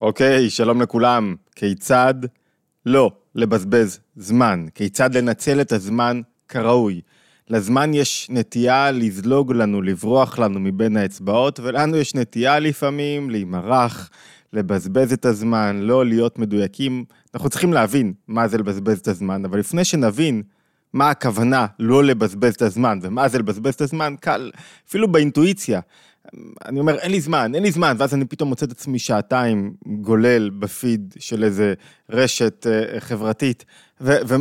אוקיי, שלום לכולם. כיצד לא לבזבז זמן? כיצד לנצל את הזמן כראוי? לזמן יש נטייה לזלוג לנו, לברוח לנו מבין האצבעות, ולנו יש נטייה לפעמים להימרח, לבזבז את הזמן, לא להיות מדויקים. אנחנו צריכים להבין מה זה לבזבז את הזמן, אבל לפני שנבין מה הכוונה לא לבזבז את הזמן ומה זה לבזבז את הזמן, קל, אפילו באינטואיציה. אני אומר, אין לי זמן, אין לי זמן, ואז אני פתאום מוצא את עצמי שעתיים גולל בפיד של איזה רשת אה, חברתית, ו- ו-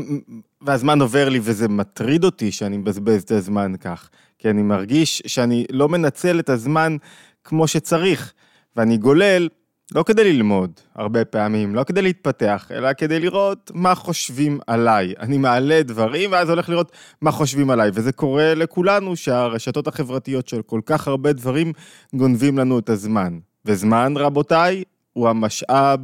והזמן עובר לי וזה מטריד אותי שאני מבזבז את הזמן כך, כי אני מרגיש שאני לא מנצל את הזמן כמו שצריך, ואני גולל לא כדי ללמוד הרבה פעמים, לא כדי להתפתח, אלא כדי לראות מה חושבים עליי. אני מעלה דברים ואז הולך לראות מה חושבים עליי, וזה קורה לכולנו שהרשתות החברתיות של כל כך הרבה דברים גונבים לנו את הזמן. וזמן, רבותיי, הוא המשאב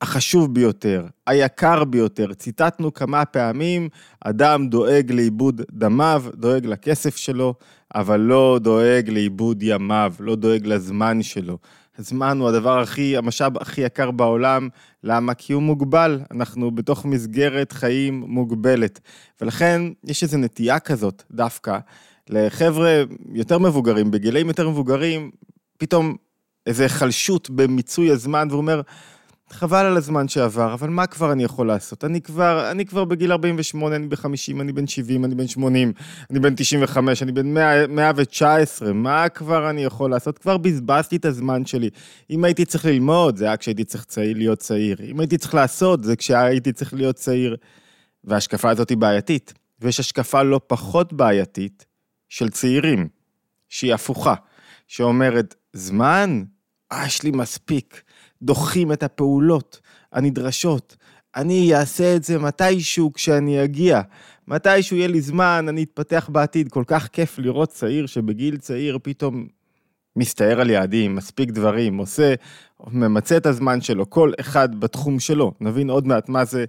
החשוב ביותר, היקר ביותר. ציטטנו כמה פעמים, אדם דואג לאיבוד דמיו, דואג לכסף שלו, אבל לא דואג לאיבוד ימיו, לא דואג לזמן שלו. הזמן הוא הדבר הכי, המשאב הכי יקר בעולם, למה? כי הוא מוגבל, אנחנו בתוך מסגרת חיים מוגבלת. ולכן יש איזו נטייה כזאת, דווקא, לחבר'ה יותר מבוגרים, בגילאים יותר מבוגרים, פתאום איזו היחלשות במיצוי הזמן, והוא אומר, חבל על הזמן שעבר, אבל מה כבר אני יכול לעשות? אני כבר, אני כבר בגיל 48, אני ב-50, אני בן 70, אני בן 80, אני בן 95, אני בן 100, 119, מה כבר אני יכול לעשות? כבר בזבזתי את הזמן שלי. אם הייתי צריך ללמוד, זה היה כשהייתי צריך צעיר, להיות צעיר. אם הייתי צריך לעשות, זה כשהייתי צריך להיות צעיר. וההשקפה הזאת היא בעייתית. ויש השקפה לא פחות בעייתית של צעירים, שהיא הפוכה, שאומרת, זמן? אה, יש לי מספיק. דוחים את הפעולות הנדרשות. אני אעשה את זה מתישהו כשאני אגיע. מתישהו יהיה לי זמן, אני אתפתח בעתיד. כל כך כיף לראות צעיר שבגיל צעיר פתאום מסתער על יעדים, מספיק דברים, עושה, ממצה את הזמן שלו, כל אחד בתחום שלו. נבין עוד מעט מה זה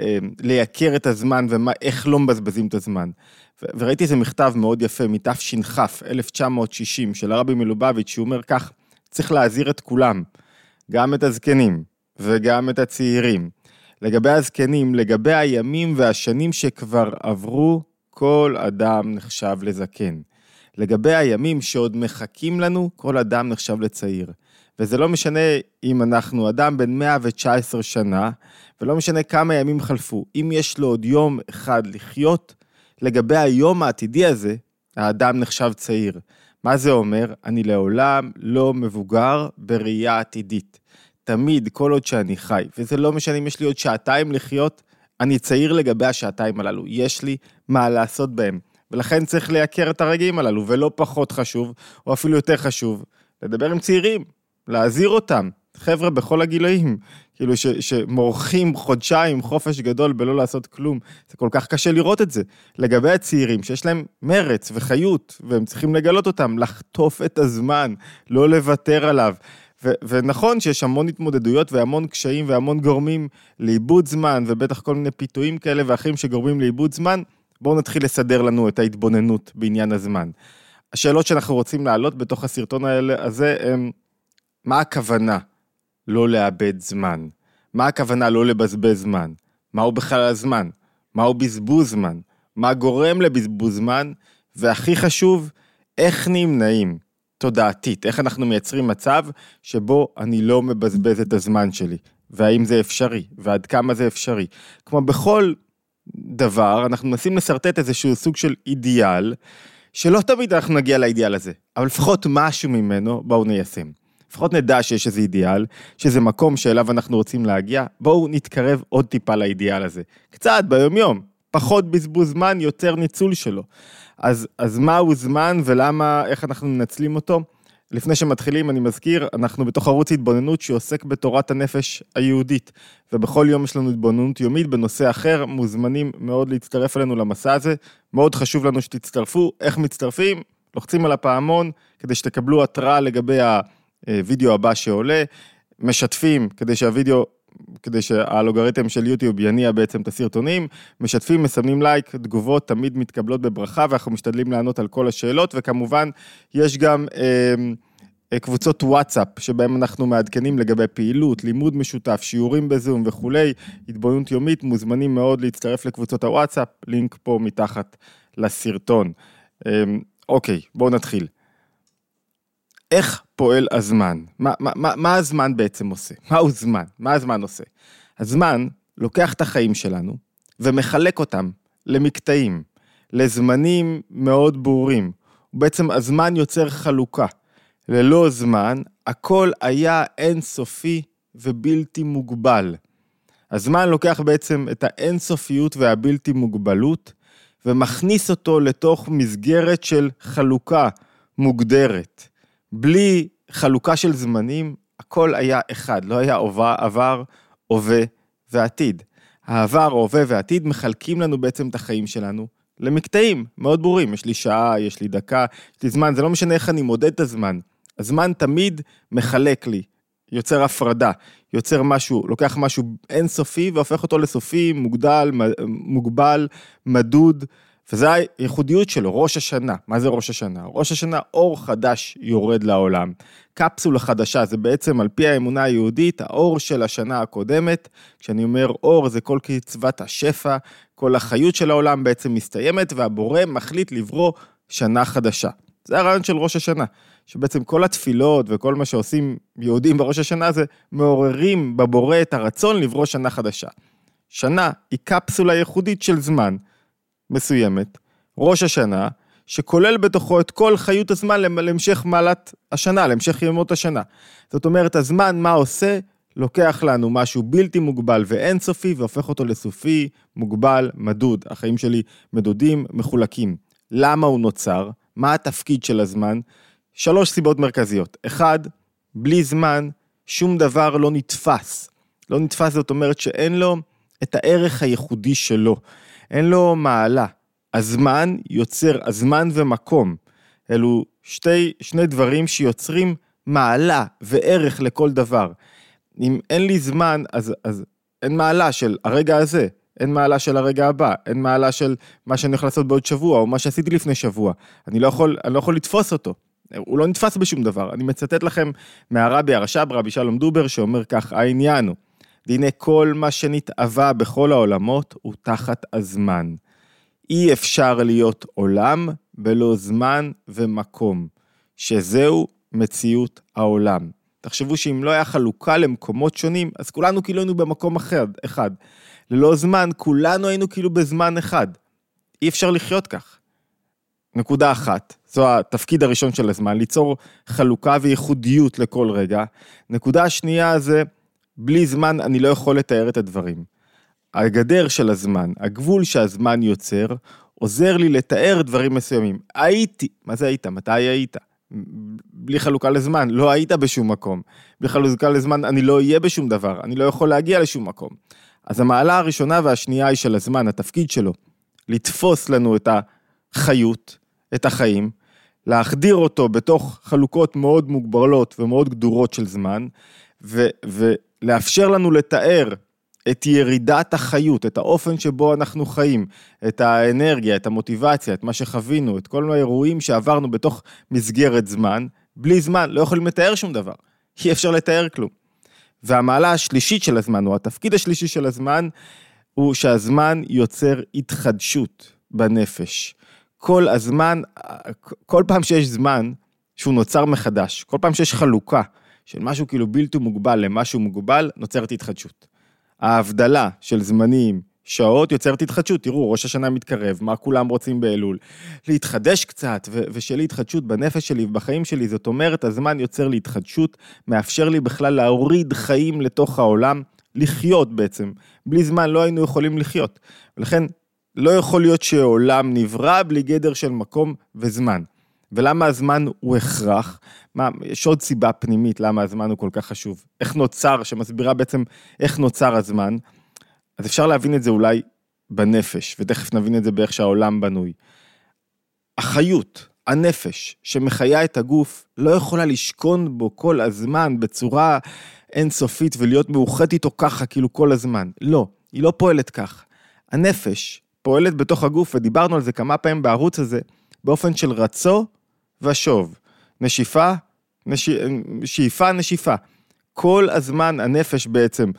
אה, לייקר את הזמן ואיך לא מבזבזים את הזמן. וראיתי איזה מכתב מאוד יפה מתש"כ, 1960, של הרבי מלובביץ', שהוא אומר כך, צריך להזהיר את כולם. גם את הזקנים וגם את הצעירים. לגבי הזקנים, לגבי הימים והשנים שכבר עברו, כל אדם נחשב לזקן. לגבי הימים שעוד מחכים לנו, כל אדם נחשב לצעיר. וזה לא משנה אם אנחנו אדם בן 119 שנה, ולא משנה כמה ימים חלפו. אם יש לו עוד יום אחד לחיות, לגבי היום העתידי הזה, האדם נחשב צעיר. מה זה אומר? אני לעולם לא מבוגר בראייה עתידית. תמיד, כל עוד שאני חי, וזה לא משנה אם יש לי עוד שעתיים לחיות, אני צעיר לגבי השעתיים הללו, יש לי מה לעשות בהם. ולכן צריך לייקר את הרגעים הללו, ולא פחות חשוב, או אפילו יותר חשוב, לדבר עם צעירים, להזהיר אותם, חבר'ה בכל הגילאים, כאילו ש, שמורחים חודשיים חופש גדול בלא לעשות כלום, זה כל כך קשה לראות את זה. לגבי הצעירים שיש להם מרץ וחיות, והם צריכים לגלות אותם, לחטוף את הזמן, לא לוותר עליו. ו- ונכון שיש המון התמודדויות והמון קשיים והמון גורמים לאיבוד זמן, ובטח כל מיני פיתויים כאלה ואחרים שגורמים לאיבוד זמן, בואו נתחיל לסדר לנו את ההתבוננות בעניין הזמן. השאלות שאנחנו רוצים להעלות בתוך הסרטון הזה הם, מה הכוונה לא לאבד זמן? מה הכוונה לא לבזבז זמן? מהו בכלל הזמן? מהו בזבוז זמן? מה גורם לבזבוז זמן? והכי חשוב, איך נמנעים תודעתית, איך אנחנו מייצרים מצב שבו אני לא מבזבז את הזמן שלי, והאם זה אפשרי, ועד כמה זה אפשרי. כמו בכל דבר, אנחנו מנסים לשרטט איזשהו סוג של אידיאל, שלא תמיד אנחנו נגיע לאידיאל הזה, אבל לפחות משהו ממנו בואו ניישם. לפחות נדע שיש איזה אידיאל, שזה מקום שאליו אנחנו רוצים להגיע, בואו נתקרב עוד טיפה לאידיאל הזה. קצת ביומיום, פחות בזבוז זמן, יותר ניצול שלו. אז, אז מהו זמן ולמה, איך אנחנו מנצלים אותו? לפני שמתחילים, אני מזכיר, אנחנו בתוך ערוץ התבוננות שעוסק בתורת הנפש היהודית, ובכל יום יש לנו התבוננות יומית בנושא אחר, מוזמנים מאוד להצטרף אלינו למסע הזה, מאוד חשוב לנו שתצטרפו, איך מצטרפים? לוחצים על הפעמון כדי שתקבלו התראה לגבי הווידאו הבא שעולה, משתפים כדי שהווידאו כדי שהאלוגריתם של יוטיוב יניע בעצם את הסרטונים, משתפים, מסמנים לייק, תגובות תמיד מתקבלות בברכה ואנחנו משתדלים לענות על כל השאלות, וכמובן יש גם אה, אה, קבוצות וואטסאפ, שבהם אנחנו מעדכנים לגבי פעילות, לימוד משותף, שיעורים בזום וכולי, התבוננות יומית, מוזמנים מאוד להצטרף לקבוצות הוואטסאפ, לינק פה מתחת לסרטון. אמ, אוקיי, בואו נתחיל. איך פועל הזמן? מה, מה, מה, מה הזמן בעצם עושה? מהו זמן? מה הזמן עושה? הזמן לוקח את החיים שלנו ומחלק אותם למקטעים, לזמנים מאוד ברורים. בעצם הזמן יוצר חלוקה. ללא זמן, הכל היה אינסופי ובלתי מוגבל. הזמן לוקח בעצם את האינסופיות והבלתי מוגבלות ומכניס אותו לתוך מסגרת של חלוקה מוגדרת. בלי חלוקה של זמנים, הכל היה אחד, לא היה עבר, עבר הווה ועתיד. העבר, ההווה והעתיד מחלקים לנו בעצם את החיים שלנו למקטעים מאוד ברורים. יש לי שעה, יש לי דקה, יש לי זמן, זה לא משנה איך אני מודד את הזמן. הזמן תמיד מחלק לי, יוצר הפרדה, יוצר משהו, לוקח משהו אינסופי והופך אותו לסופי, מוגדל, מוגבל, מדוד. וזו הייחודיות שלו, ראש השנה. מה זה ראש השנה? ראש השנה, אור חדש יורד לעולם. קפסולה חדשה, זה בעצם על פי האמונה היהודית, האור של השנה הקודמת. כשאני אומר אור, זה כל קצבת השפע, כל החיות של העולם בעצם מסתיימת, והבורא מחליט לברוא שנה חדשה. זה הרעיון של ראש השנה, שבעצם כל התפילות וכל מה שעושים יהודים בראש השנה זה מעוררים בבורא את הרצון לברוא שנה חדשה. שנה היא קפסולה ייחודית של זמן. מסוימת, ראש השנה, שכולל בתוכו את כל חיות הזמן להמשך מעלת השנה, להמשך ימות השנה. זאת אומרת, הזמן, מה עושה? לוקח לנו משהו בלתי מוגבל ואינסופי והופך אותו לסופי, מוגבל, מדוד. החיים שלי מדודים, מחולקים. למה הוא נוצר? מה התפקיד של הזמן? שלוש סיבות מרכזיות. אחד, בלי זמן, שום דבר לא נתפס. לא נתפס זאת אומרת שאין לו את הערך הייחודי שלו. אין לו מעלה. הזמן יוצר, הזמן ומקום. אלו שתי, שני דברים שיוצרים מעלה וערך לכל דבר. אם אין לי זמן, אז, אז אין מעלה של הרגע הזה, אין מעלה של הרגע הבא, אין מעלה של מה שאני יכול לעשות בעוד שבוע, או מה שעשיתי לפני שבוע. אני לא יכול, אני לא יכול לתפוס אותו. הוא לא נתפס בשום דבר. אני מצטט לכם מהרבי הרש"ב, רבי שלום דובר, שאומר כך, העניין הוא, והנה כל מה שנתאווה בכל העולמות הוא תחת הזמן. אי אפשר להיות עולם בלא זמן ומקום, שזהו מציאות העולם. תחשבו שאם לא היה חלוקה למקומות שונים, אז כולנו כאילו היינו במקום אחר, אחד. ללא זמן, כולנו היינו כאילו בזמן אחד. אי אפשר לחיות כך. נקודה אחת, זו התפקיד הראשון של הזמן, ליצור חלוקה וייחודיות לכל רגע. נקודה השנייה זה בלי זמן אני לא יכול לתאר את הדברים. הגדר של הזמן, הגבול שהזמן יוצר, עוזר לי לתאר דברים מסוימים. הייתי, מה זה היית? מתי היית? בלי חלוקה לזמן, לא היית בשום מקום. בלי חלוקה לזמן, אני לא אהיה בשום דבר, אני לא יכול להגיע לשום מקום. אז המעלה הראשונה והשנייה היא של הזמן, התפקיד שלו, לתפוס לנו את החיות, את החיים, להחדיר אותו בתוך חלוקות מאוד מוגבלות ומאוד גדורות של זמן, ו- לאפשר לנו לתאר את ירידת החיות, את האופן שבו אנחנו חיים, את האנרגיה, את המוטיבציה, את מה שחווינו, את כל האירועים שעברנו בתוך מסגרת זמן, בלי זמן, לא יכולים לתאר שום דבר. אי אפשר לתאר כלום. והמעלה השלישית של הזמן, או התפקיד השלישי של הזמן, הוא שהזמן יוצר התחדשות בנפש. כל הזמן, כל פעם שיש זמן שהוא נוצר מחדש, כל פעם שיש חלוקה, של משהו כאילו בלתי מוגבל למשהו מוגבל, נוצרת התחדשות. ההבדלה של זמנים, שעות, יוצרת התחדשות. תראו, ראש השנה מתקרב, מה כולם רוצים באלול? להתחדש קצת, ו- ושלי התחדשות בנפש שלי ובחיים שלי, זאת אומרת, הזמן יוצר לי התחדשות, מאפשר לי בכלל להוריד חיים לתוך העולם, לחיות בעצם. בלי זמן לא היינו יכולים לחיות. ולכן, לא יכול להיות שעולם נברא בלי גדר של מקום וזמן. ולמה הזמן הוא הכרח? מה, יש עוד סיבה פנימית למה הזמן הוא כל כך חשוב. איך נוצר, שמסבירה בעצם איך נוצר הזמן. אז אפשר להבין את זה אולי בנפש, ותכף נבין את זה באיך שהעולם בנוי. החיות, הנפש, שמחיה את הגוף, לא יכולה לשכון בו כל הזמן בצורה אינסופית ולהיות מאוחדת איתו ככה, כאילו כל הזמן. לא, היא לא פועלת כך. הנפש פועלת בתוך הגוף, ודיברנו על זה כמה פעמים בערוץ הזה, באופן של רצו ושוב. נשיפה, נש... שאיפה, נשיפה. כל הזמן הנפש בעצם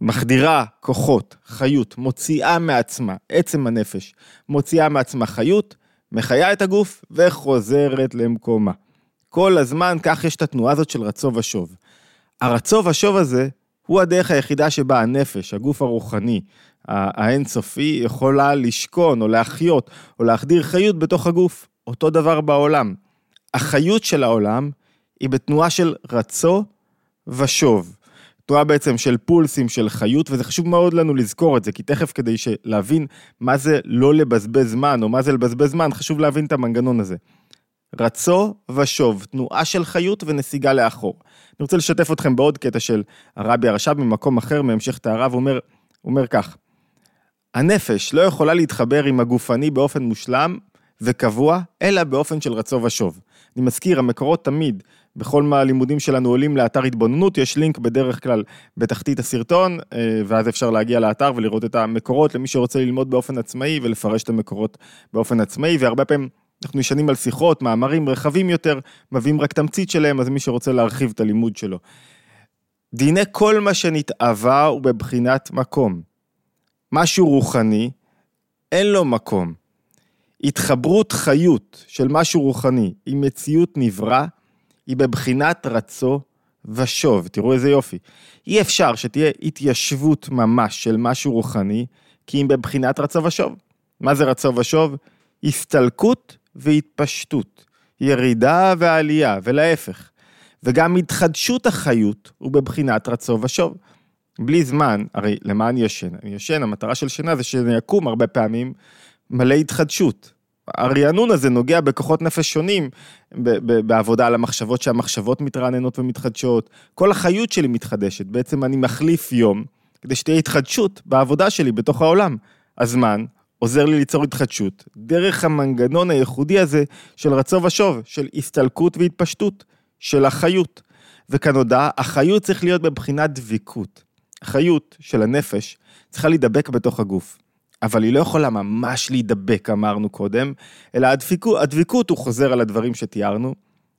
מחדירה כוחות, חיות, מוציאה מעצמה, עצם הנפש, מוציאה מעצמה חיות, מחיה את הגוף וחוזרת למקומה. כל הזמן כך יש את התנועה הזאת של רצו ושוב. הרצו ושוב הזה הוא הדרך היחידה שבה הנפש, הגוף הרוחני, האינסופי, יכולה לשכון או להחיות או להחדיר חיות בתוך הגוף. אותו דבר בעולם. החיות של העולם היא בתנועה של רצו ושוב. תנועה בעצם של פולסים, של חיות, וזה חשוב מאוד לנו לזכור את זה, כי תכף כדי להבין מה זה לא לבזבז זמן, או מה זה לבזבז זמן, חשוב להבין את המנגנון הזה. רצו ושוב, תנועה של חיות ונסיגה לאחור. אני רוצה לשתף אתכם בעוד קטע של הרבי הרש"ב ממקום אחר, מהמשך הוא אומר, אומר כך, הנפש לא יכולה להתחבר עם הגופני באופן מושלם וקבוע, אלא באופן של רצו ושוב. אני מזכיר, המקורות תמיד, בכל מהלימודים שלנו עולים לאתר התבוננות, יש לינק בדרך כלל בתחתית הסרטון, אה, ואז אפשר להגיע לאתר ולראות את המקורות למי שרוצה ללמוד באופן עצמאי ולפרש את המקורות באופן עצמאי, והרבה פעמים אנחנו נשענים על שיחות, מאמרים רחבים יותר, מביאים רק תמצית שלהם, אז מי שרוצה להרחיב את הלימוד שלו. דיני כל מה שנתאווה הוא בבחינת מקום. משהו רוחני, אין לו מקום. התחברות חיות של משהו רוחני עם מציאות נברא, היא בבחינת רצו ושוב. תראו איזה יופי. אי אפשר שתהיה התיישבות ממש של משהו רוחני, כי אם בבחינת רצו ושוב. מה זה רצו ושוב? הסתלקות והתפשטות, ירידה ועלייה, ולהפך. וגם התחדשות החיות הוא בבחינת רצו ושוב. בלי זמן, הרי למה אני ישן? אני ישן, המטרה של שינה זה שאני אקום הרבה פעמים מלא התחדשות. הרענון הזה נוגע בכוחות נפש שונים, בעבודה על המחשבות שהמחשבות מתרעננות ומתחדשות, כל החיות שלי מתחדשת, בעצם אני מחליף יום כדי שתהיה התחדשות בעבודה שלי בתוך העולם. הזמן עוזר לי ליצור התחדשות, דרך המנגנון הייחודי הזה של רצו ושוב, של הסתלקות והתפשטות, של החיות. וכאן הודעה, החיות צריך להיות בבחינת דביקות. החיות של הנפש צריכה להידבק בתוך הגוף. אבל היא לא יכולה ממש להידבק, אמרנו קודם, אלא הדביקות, הדביקות, הוא חוזר על הדברים שתיארנו,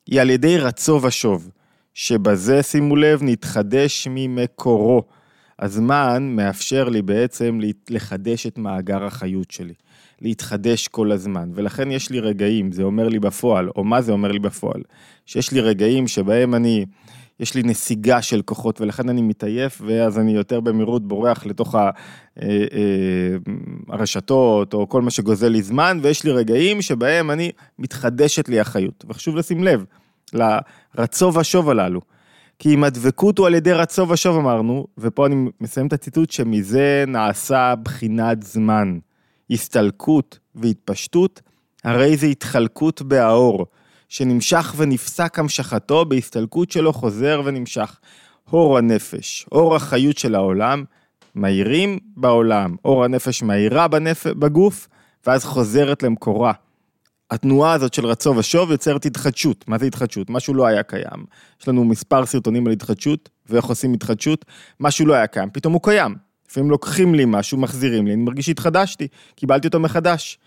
היא על ידי רצו ושוב, שבזה, שימו לב, נתחדש ממקורו. הזמן מאפשר לי בעצם לחדש את מאגר החיות שלי, להתחדש כל הזמן, ולכן יש לי רגעים, זה אומר לי בפועל, או מה זה אומר לי בפועל? שיש לי רגעים שבהם אני... יש לי נסיגה של כוחות ולכן אני מתעייף ואז אני יותר במהירות בורח לתוך אה, אה, הרשתות או כל מה שגוזל לי זמן ויש לי רגעים שבהם אני מתחדשת לי החיות וחשוב לשים לב לרצו ושוב הללו. כי אם הדבקות הוא על ידי רצו ושוב אמרנו, ופה אני מסיים את הציטוט שמזה נעשה בחינת זמן. הסתלקות והתפשטות, הרי זה התחלקות באור. שנמשך ונפסק המשכתו בהסתלקות שלו חוזר ונמשך. אור הנפש, אור החיות של העולם, מאירים בעולם, אור הנפש מאירה בנפ... בגוף, ואז חוזרת למקורה. התנועה הזאת של רצו ושוב יוצרת התחדשות. מה זה התחדשות? משהו לא היה קיים. יש לנו מספר סרטונים על התחדשות, ואיך עושים התחדשות. משהו לא היה קיים, פתאום הוא קיים. לפעמים לוקחים לי משהו, מחזירים לי, אני מרגיש שהתחדשתי, קיבלתי אותו מחדש.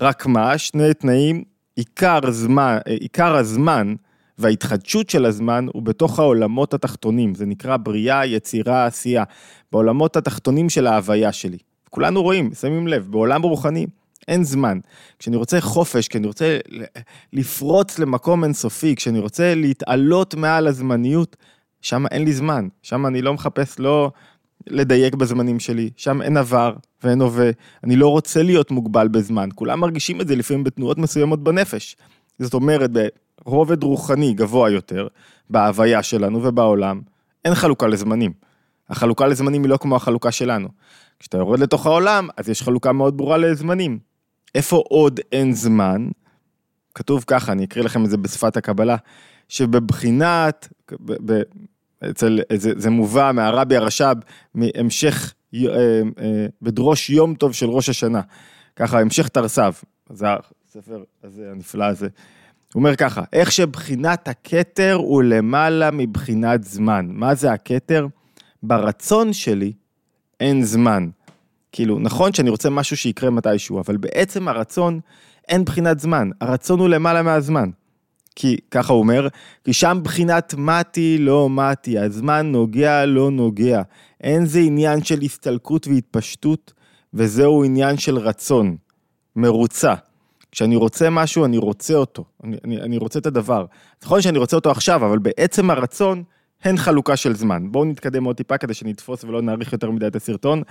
רק מה, שני תנאים עיקר הזמן, עיקר הזמן וההתחדשות של הזמן הוא בתוך העולמות התחתונים, זה נקרא בריאה, יצירה, עשייה, בעולמות התחתונים של ההוויה שלי. כולנו רואים, שמים לב, בעולם רוחני אין זמן. כשאני רוצה חופש, כשאני רוצה לפרוץ למקום אינסופי, כשאני רוצה להתעלות מעל הזמניות, שם אין לי זמן, שם אני לא מחפש לא לדייק בזמנים שלי, שם אין עבר ואין הווה, אני לא רוצה להיות מוגבל בזמן, כולם מרגישים את זה לפעמים בתנועות מסוימות בנפש. זאת אומרת, ברובד רוחני גבוה יותר, בהוויה שלנו ובעולם, אין חלוקה לזמנים. החלוקה לזמנים היא לא כמו החלוקה שלנו. כשאתה יורד לתוך העולם, אז יש חלוקה מאוד ברורה לזמנים. איפה עוד אין זמן? כתוב ככה, אני אקריא לכם את זה בשפת הקבלה, שבבחינת, אצל, זה, זה מובא מהרבי הרש"ב, מהמשך, אה, אה, בדרוש יום טוב של ראש השנה. ככה, המשך תרס"ו, זה הספר הזה הנפלא הזה. הוא אומר ככה, איך שבחינת הכתר הוא למעלה מבחינת זמן. מה זה הכתר? ברצון שלי אין זמן. כאילו, נכון שאני רוצה משהו שיקרה מתישהו, אבל בעצם הרצון אין בחינת זמן, הרצון הוא למעלה מהזמן. כי, ככה הוא אומר, כי שם בחינת מתי לא מתי, הזמן נוגע לא נוגע. אין זה עניין של הסתלקות והתפשטות, וזהו עניין של רצון, מרוצה. כשאני רוצה משהו, אני רוצה אותו. אני, אני, אני רוצה את הדבר. נכון שאני רוצה אותו עכשיו, אבל בעצם הרצון, אין חלוקה של זמן. בואו נתקדם עוד טיפה כדי שנתפוס ולא נאריך יותר מדי את הסרטון.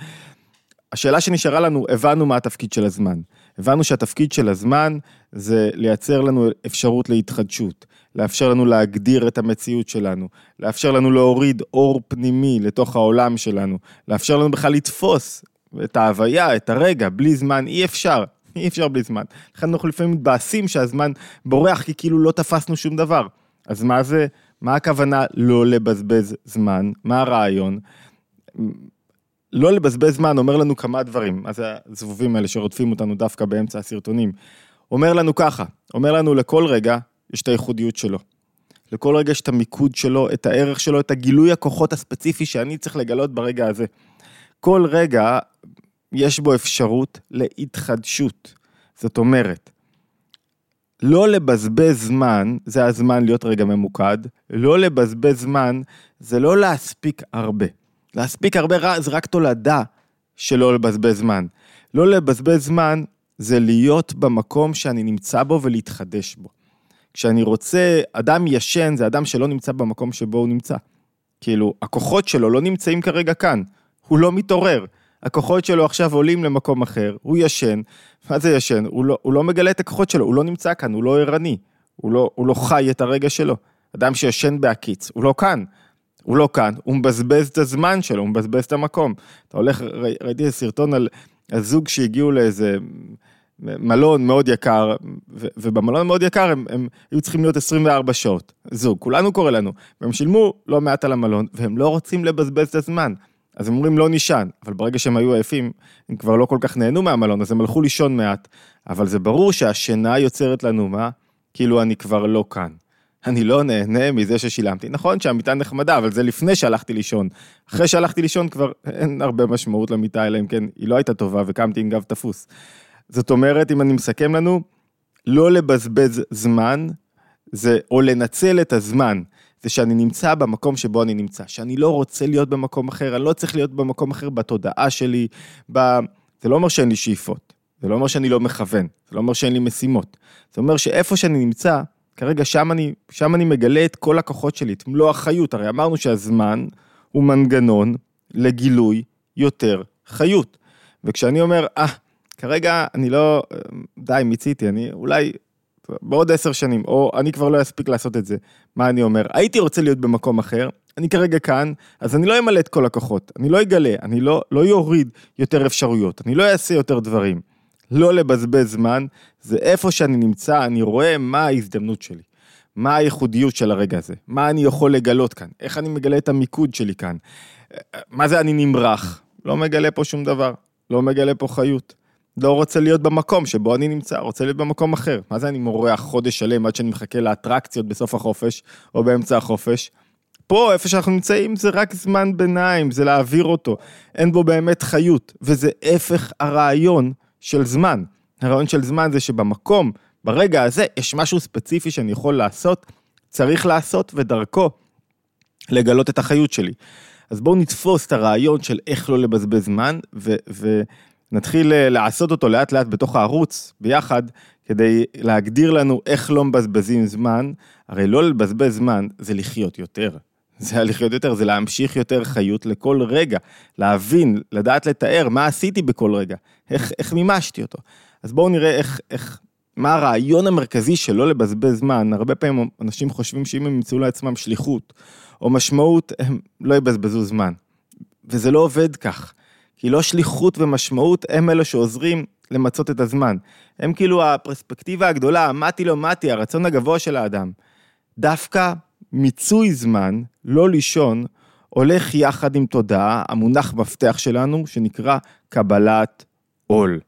השאלה שנשארה לנו, הבנו מה התפקיד של הזמן. הבנו שהתפקיד של הזמן זה לייצר לנו אפשרות להתחדשות, לאפשר לנו להגדיר את המציאות שלנו, לאפשר לנו להוריד אור פנימי לתוך העולם שלנו, לאפשר לנו בכלל לתפוס את ההוויה, את הרגע, בלי זמן, אי אפשר. אי אפשר בלי זמן. לכן אנחנו לפעמים מתבאסים שהזמן בורח כי כאילו לא תפסנו שום דבר. אז מה זה, מה הכוונה לא לבזבז זמן? מה הרעיון? לא לבזבז זמן אומר לנו כמה דברים, מה זה הזבובים האלה שרודפים אותנו דווקא באמצע הסרטונים. אומר לנו ככה, אומר לנו לכל רגע יש את הייחודיות שלו. לכל רגע יש את המיקוד שלו, את הערך שלו, את הגילוי הכוחות הספציפי שאני צריך לגלות ברגע הזה. כל רגע יש בו אפשרות להתחדשות. זאת אומרת, לא לבזבז זמן, זה הזמן להיות רגע ממוקד, לא לבזבז זמן, זה לא להספיק הרבה. להספיק הרבה רע זה רק תולדה של לא לבזבז זמן. לא לבזבז זמן זה להיות במקום שאני נמצא בו ולהתחדש בו. כשאני רוצה, אדם ישן זה אדם שלא נמצא במקום שבו הוא נמצא. כאילו, הכוחות שלו לא נמצאים כרגע כאן, הוא לא מתעורר. הכוחות שלו עכשיו עולים למקום אחר, הוא ישן, מה זה ישן? הוא לא, הוא לא מגלה את הכוחות שלו, הוא לא נמצא כאן, הוא לא ערני, הוא לא, הוא לא חי את הרגע שלו. אדם שישן בהקיץ, הוא לא כאן, הוא לא כאן, הוא מבזבז את הזמן שלו, הוא מבזבז את המקום. אתה הולך, ראי, ראיתי איזה סרטון על הזוג שהגיעו לאיזה מלון מאוד יקר, ו, ובמלון מאוד יקר הם, הם היו צריכים להיות 24 שעות, זוג, כולנו קורא לנו, והם שילמו לא מעט על המלון, והם לא רוצים לבזבז את הזמן. אז הם אומרים לא נישן, אבל ברגע שהם היו עייפים, הם כבר לא כל כך נהנו מהמלון, אז הם הלכו לישון מעט. אבל זה ברור שהשינה יוצרת לנו מה? כאילו אני כבר לא כאן. אני לא נהנה מזה ששילמתי. נכון שהמיטה נחמדה, אבל זה לפני שהלכתי לישון. אחרי שהלכתי לישון כבר אין הרבה משמעות למיטה, אלא אם כן היא לא הייתה טובה וקמתי עם גב תפוס. זאת אומרת, אם אני מסכם לנו, לא לבזבז זמן, זה, או לנצל את הזמן. זה שאני נמצא במקום שבו אני נמצא, שאני לא רוצה להיות במקום אחר, אני לא צריך להיות במקום אחר בתודעה שלי, ב... זה לא אומר שאין לי שאיפות, זה לא אומר שאני לא מכוון, זה לא אומר שאין לי משימות, זה אומר שאיפה שאני נמצא, כרגע שם אני, שם אני מגלה את כל הכוחות שלי, את מלוא החיות, הרי אמרנו שהזמן הוא מנגנון לגילוי יותר חיות. וכשאני אומר, אה, ah, כרגע אני לא, די, מיציתי, אני אולי בעוד עשר שנים, או אני כבר לא אספיק לעשות את זה. מה אני אומר? הייתי רוצה להיות במקום אחר, אני כרגע כאן, אז אני לא אמלא את כל הכוחות, אני לא אגלה, אני לא, לא יוריד יותר אפשרויות, אני לא אעשה יותר דברים. לא לבזבז זמן, זה איפה שאני נמצא, אני רואה מה ההזדמנות שלי. מה הייחודיות של הרגע הזה? מה אני יכול לגלות כאן? איך אני מגלה את המיקוד שלי כאן? מה זה אני נמרח? לא מגלה פה שום דבר, לא מגלה פה חיות. לא רוצה להיות במקום שבו אני נמצא, רוצה להיות במקום אחר. מה זה אני מורח חודש שלם עד שאני מחכה לאטרקציות בסוף החופש, או באמצע החופש? פה, איפה שאנחנו נמצאים, זה רק זמן ביניים, זה להעביר אותו. אין בו באמת חיות, וזה הפך הרעיון של זמן. הרעיון של זמן זה שבמקום, ברגע הזה, יש משהו ספציפי שאני יכול לעשות, צריך לעשות, ודרכו לגלות את החיות שלי. אז בואו נתפוס את הרעיון של איך לא לבזבז זמן, ו... ו- נתחיל אה, לעשות אותו לאט לאט בתוך הערוץ, ביחד, כדי להגדיר לנו איך לא מבזבזים זמן. הרי לא לבזבז זמן זה לחיות יותר. זה לחיות יותר, זה להמשיך יותר חיות לכל רגע, להבין, לדעת לתאר מה עשיתי בכל רגע, איך, איך מימשתי אותו. אז בואו נראה איך, איך, מה הרעיון המרכזי של לא לבזבז זמן. הרבה פעמים אנשים חושבים שאם הם ימצאו לעצמם שליחות או משמעות, הם לא יבזבזו זמן. וזה לא עובד כך. כי לא שליחות ומשמעות הם אלה שעוזרים למצות את הזמן. הם כאילו הפרספקטיבה הגדולה, מתי לא מתי, הרצון הגבוה של האדם. דווקא מיצוי זמן, לא לישון, הולך יחד עם תודעה, המונח מפתח שלנו, שנקרא קבלת עול.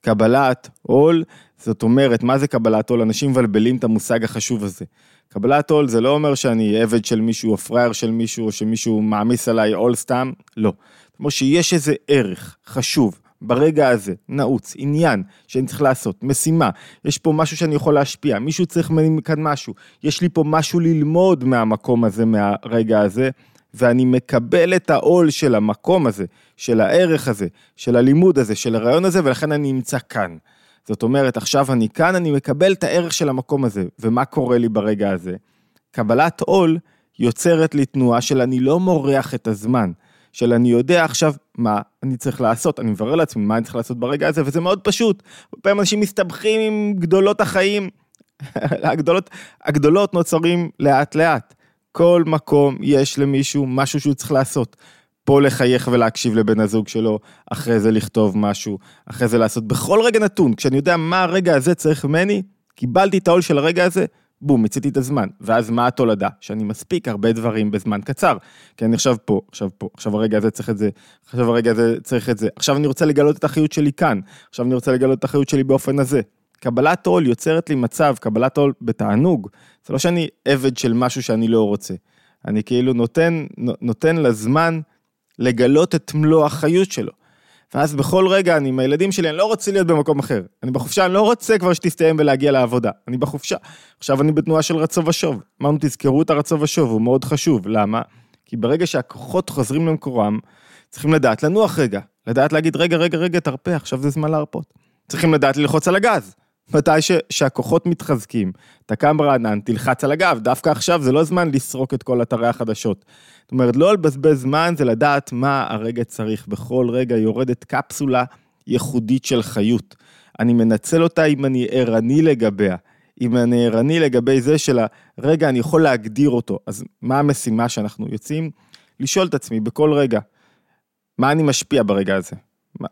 קבלת עול, זאת אומרת, מה זה קבלת עול? אנשים מבלבלים את המושג החשוב הזה. קבלת עול זה לא אומר שאני עבד של מישהו או פראייר של מישהו או שמישהו מעמיס עליי עול סתם, לא. כמו שיש איזה ערך חשוב, ברגע הזה, נעוץ, עניין שאני צריך לעשות, משימה, יש פה משהו שאני יכול להשפיע, מישהו צריך ממני כאן משהו, יש לי פה משהו ללמוד מהמקום הזה, מהרגע הזה, ואני מקבל את העול של המקום הזה, של הערך הזה, של הלימוד הזה, של הרעיון הזה, ולכן אני נמצא כאן. זאת אומרת, עכשיו אני כאן, אני מקבל את הערך של המקום הזה, ומה קורה לי ברגע הזה? קבלת עול יוצרת לי תנועה של אני לא מורח את הזמן, של אני יודע עכשיו מה אני צריך לעשות, אני מברר לעצמי מה אני צריך לעשות ברגע הזה, וזה מאוד פשוט. פעמים אנשים מסתבכים עם גדולות החיים, הגדולות, הגדולות נוצרים לאט לאט. כל מקום יש למישהו משהו שהוא צריך לעשות. פה לחייך ולהקשיב לבן הזוג שלו, אחרי זה לכתוב משהו, אחרי זה לעשות בכל רגע נתון, כשאני יודע מה הרגע הזה צריך ממני, קיבלתי את העול של הרגע הזה, בום, מיציתי את הזמן. ואז מה התולדה? שאני מספיק הרבה דברים בזמן קצר. כי אני עכשיו פה, עכשיו פה, עכשיו הרגע הזה צריך את זה, עכשיו הרגע הזה צריך את זה. עכשיו אני רוצה לגלות את החיות שלי כאן, עכשיו אני רוצה לגלות את החיות שלי באופן הזה. קבלת עול יוצרת לי מצב, קבלת עול בתענוג. זה לא שאני עבד של משהו שאני לא רוצה. אני כאילו נותן, נותן לזמן לגלות את מלוא החיות שלו. ואז בכל רגע אני עם הילדים שלי, אני לא רוצה להיות במקום אחר. אני בחופשה, אני לא רוצה כבר שתסתיים ולהגיע לעבודה. אני בחופשה. עכשיו אני בתנועה של רצו ושוב. אמרנו, תזכרו את הרצו ושוב, הוא מאוד חשוב. למה? כי ברגע שהכוחות חוזרים למקורם, צריכים לדעת לנוח רגע. לדעת להגיד, רגע, רגע, רגע, תרפה, עכשיו זה זמן להרפות. צריכים לדעת ללחוץ על הגז. מתי ש, שהכוחות מתחזקים, אתה קם רענן, תלחץ על הגב, דווקא עכשיו זה לא זמן לסרוק את כל אתרי החדשות. זאת אומרת, לא לבזבז זמן, זה לדעת מה הרגע צריך. בכל רגע יורדת קפסולה ייחודית של חיות. אני מנצל אותה אם אני ערני לגביה. אם אני ערני לגבי זה של הרגע, אני יכול להגדיר אותו. אז מה המשימה שאנחנו יוצאים? לשאול את עצמי בכל רגע, מה אני משפיע ברגע הזה?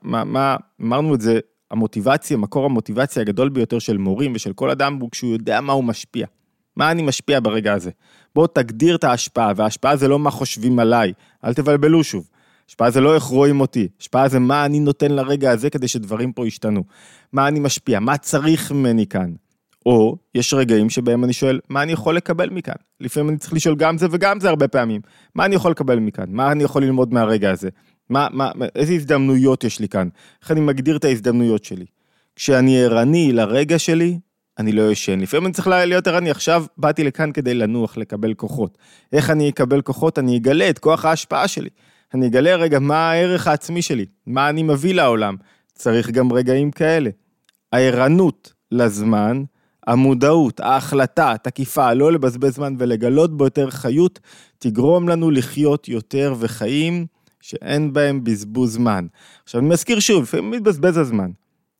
מה, מה, אמרנו את זה המוטיבציה, מקור המוטיבציה הגדול ביותר של מורים ושל כל אדם הוא כשהוא יודע מה הוא משפיע. מה אני משפיע ברגע הזה? בוא תגדיר את ההשפעה, וההשפעה זה לא מה חושבים עליי, אל תבלבלו שוב. השפעה זה לא איך רואים אותי, השפעה זה מה אני נותן לרגע הזה כדי שדברים פה ישתנו. מה אני משפיע, מה צריך ממני כאן. או יש רגעים שבהם אני שואל, מה אני יכול לקבל מכאן? לפעמים אני צריך לשאול גם זה וגם זה הרבה פעמים. מה אני יכול לקבל מכאן? מה אני יכול ללמוד מהרגע הזה? מה, מה, איזה הזדמנויות יש לי כאן? איך אני מגדיר את ההזדמנויות שלי? כשאני ערני לרגע שלי, אני לא ישן. לפעמים אני צריך להיות ערני, עכשיו באתי לכאן כדי לנוח, לקבל כוחות. איך אני אקבל כוחות? אני אגלה את כוח ההשפעה שלי. אני אגלה רגע מה הערך העצמי שלי, מה אני מביא לעולם. צריך גם רגעים כאלה. הערנות לזמן, המודעות, ההחלטה, התקיפה, לא לבזבז זמן ולגלות בו יותר חיות, תגרום לנו לחיות יותר וחיים שאין בהם בזבוז זמן. עכשיו, אני מזכיר שוב, לפעמים מתבזבז הזמן.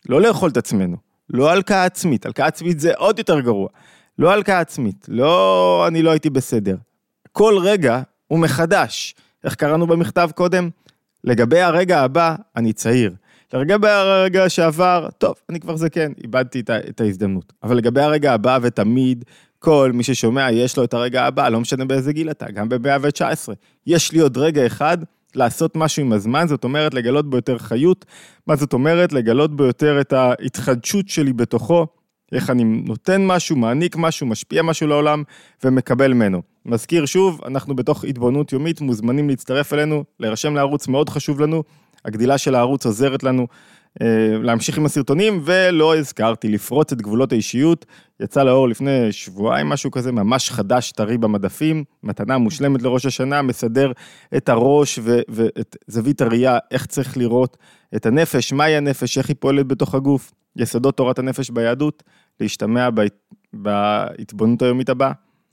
לא לאכול את עצמנו, לא הלקאה עצמית, הלקאה עצמית זה עוד יותר גרוע. לא הלקאה עצמית, לא אני לא הייתי בסדר. כל רגע הוא מחדש. איך קראנו במכתב קודם? לגבי הרגע הבא, אני צעיר. לגבי הרגע שעבר, טוב, אני כבר זקן, איבדתי את, את ההזדמנות. אבל לגבי הרגע הבא, ותמיד, כל מי ששומע, יש לו את הרגע הבא, לא משנה באיזה גיל אתה, גם ב-119. יש לי עוד רגע אחד לעשות משהו עם הזמן, זאת אומרת לגלות בו יותר חיות. מה זאת אומרת? לגלות בו יותר את ההתחדשות שלי בתוכו, איך אני נותן משהו, מעניק משהו, משפיע משהו לעולם ומקבל ממנו. מזכיר שוב, אנחנו בתוך התבוננות יומית, מוזמנים להצטרף אלינו, להירשם לערוץ, מאוד חשוב לנו. הגדילה של הערוץ עוזרת לנו להמשיך עם הסרטונים, ולא הזכרתי, לפרוץ את גבולות האישיות. יצא לאור לפני שבועיים, משהו כזה, ממש חדש, טרי במדפים, מתנה מושלמת לראש השנה, מסדר את הראש ואת זווית הראייה, איך צריך לראות את הנפש, מהי הנפש, איך היא פועלת בתוך הגוף, יסודות תורת הנפש ביהדות, להשתמע בהתבוננות היומית הבאה.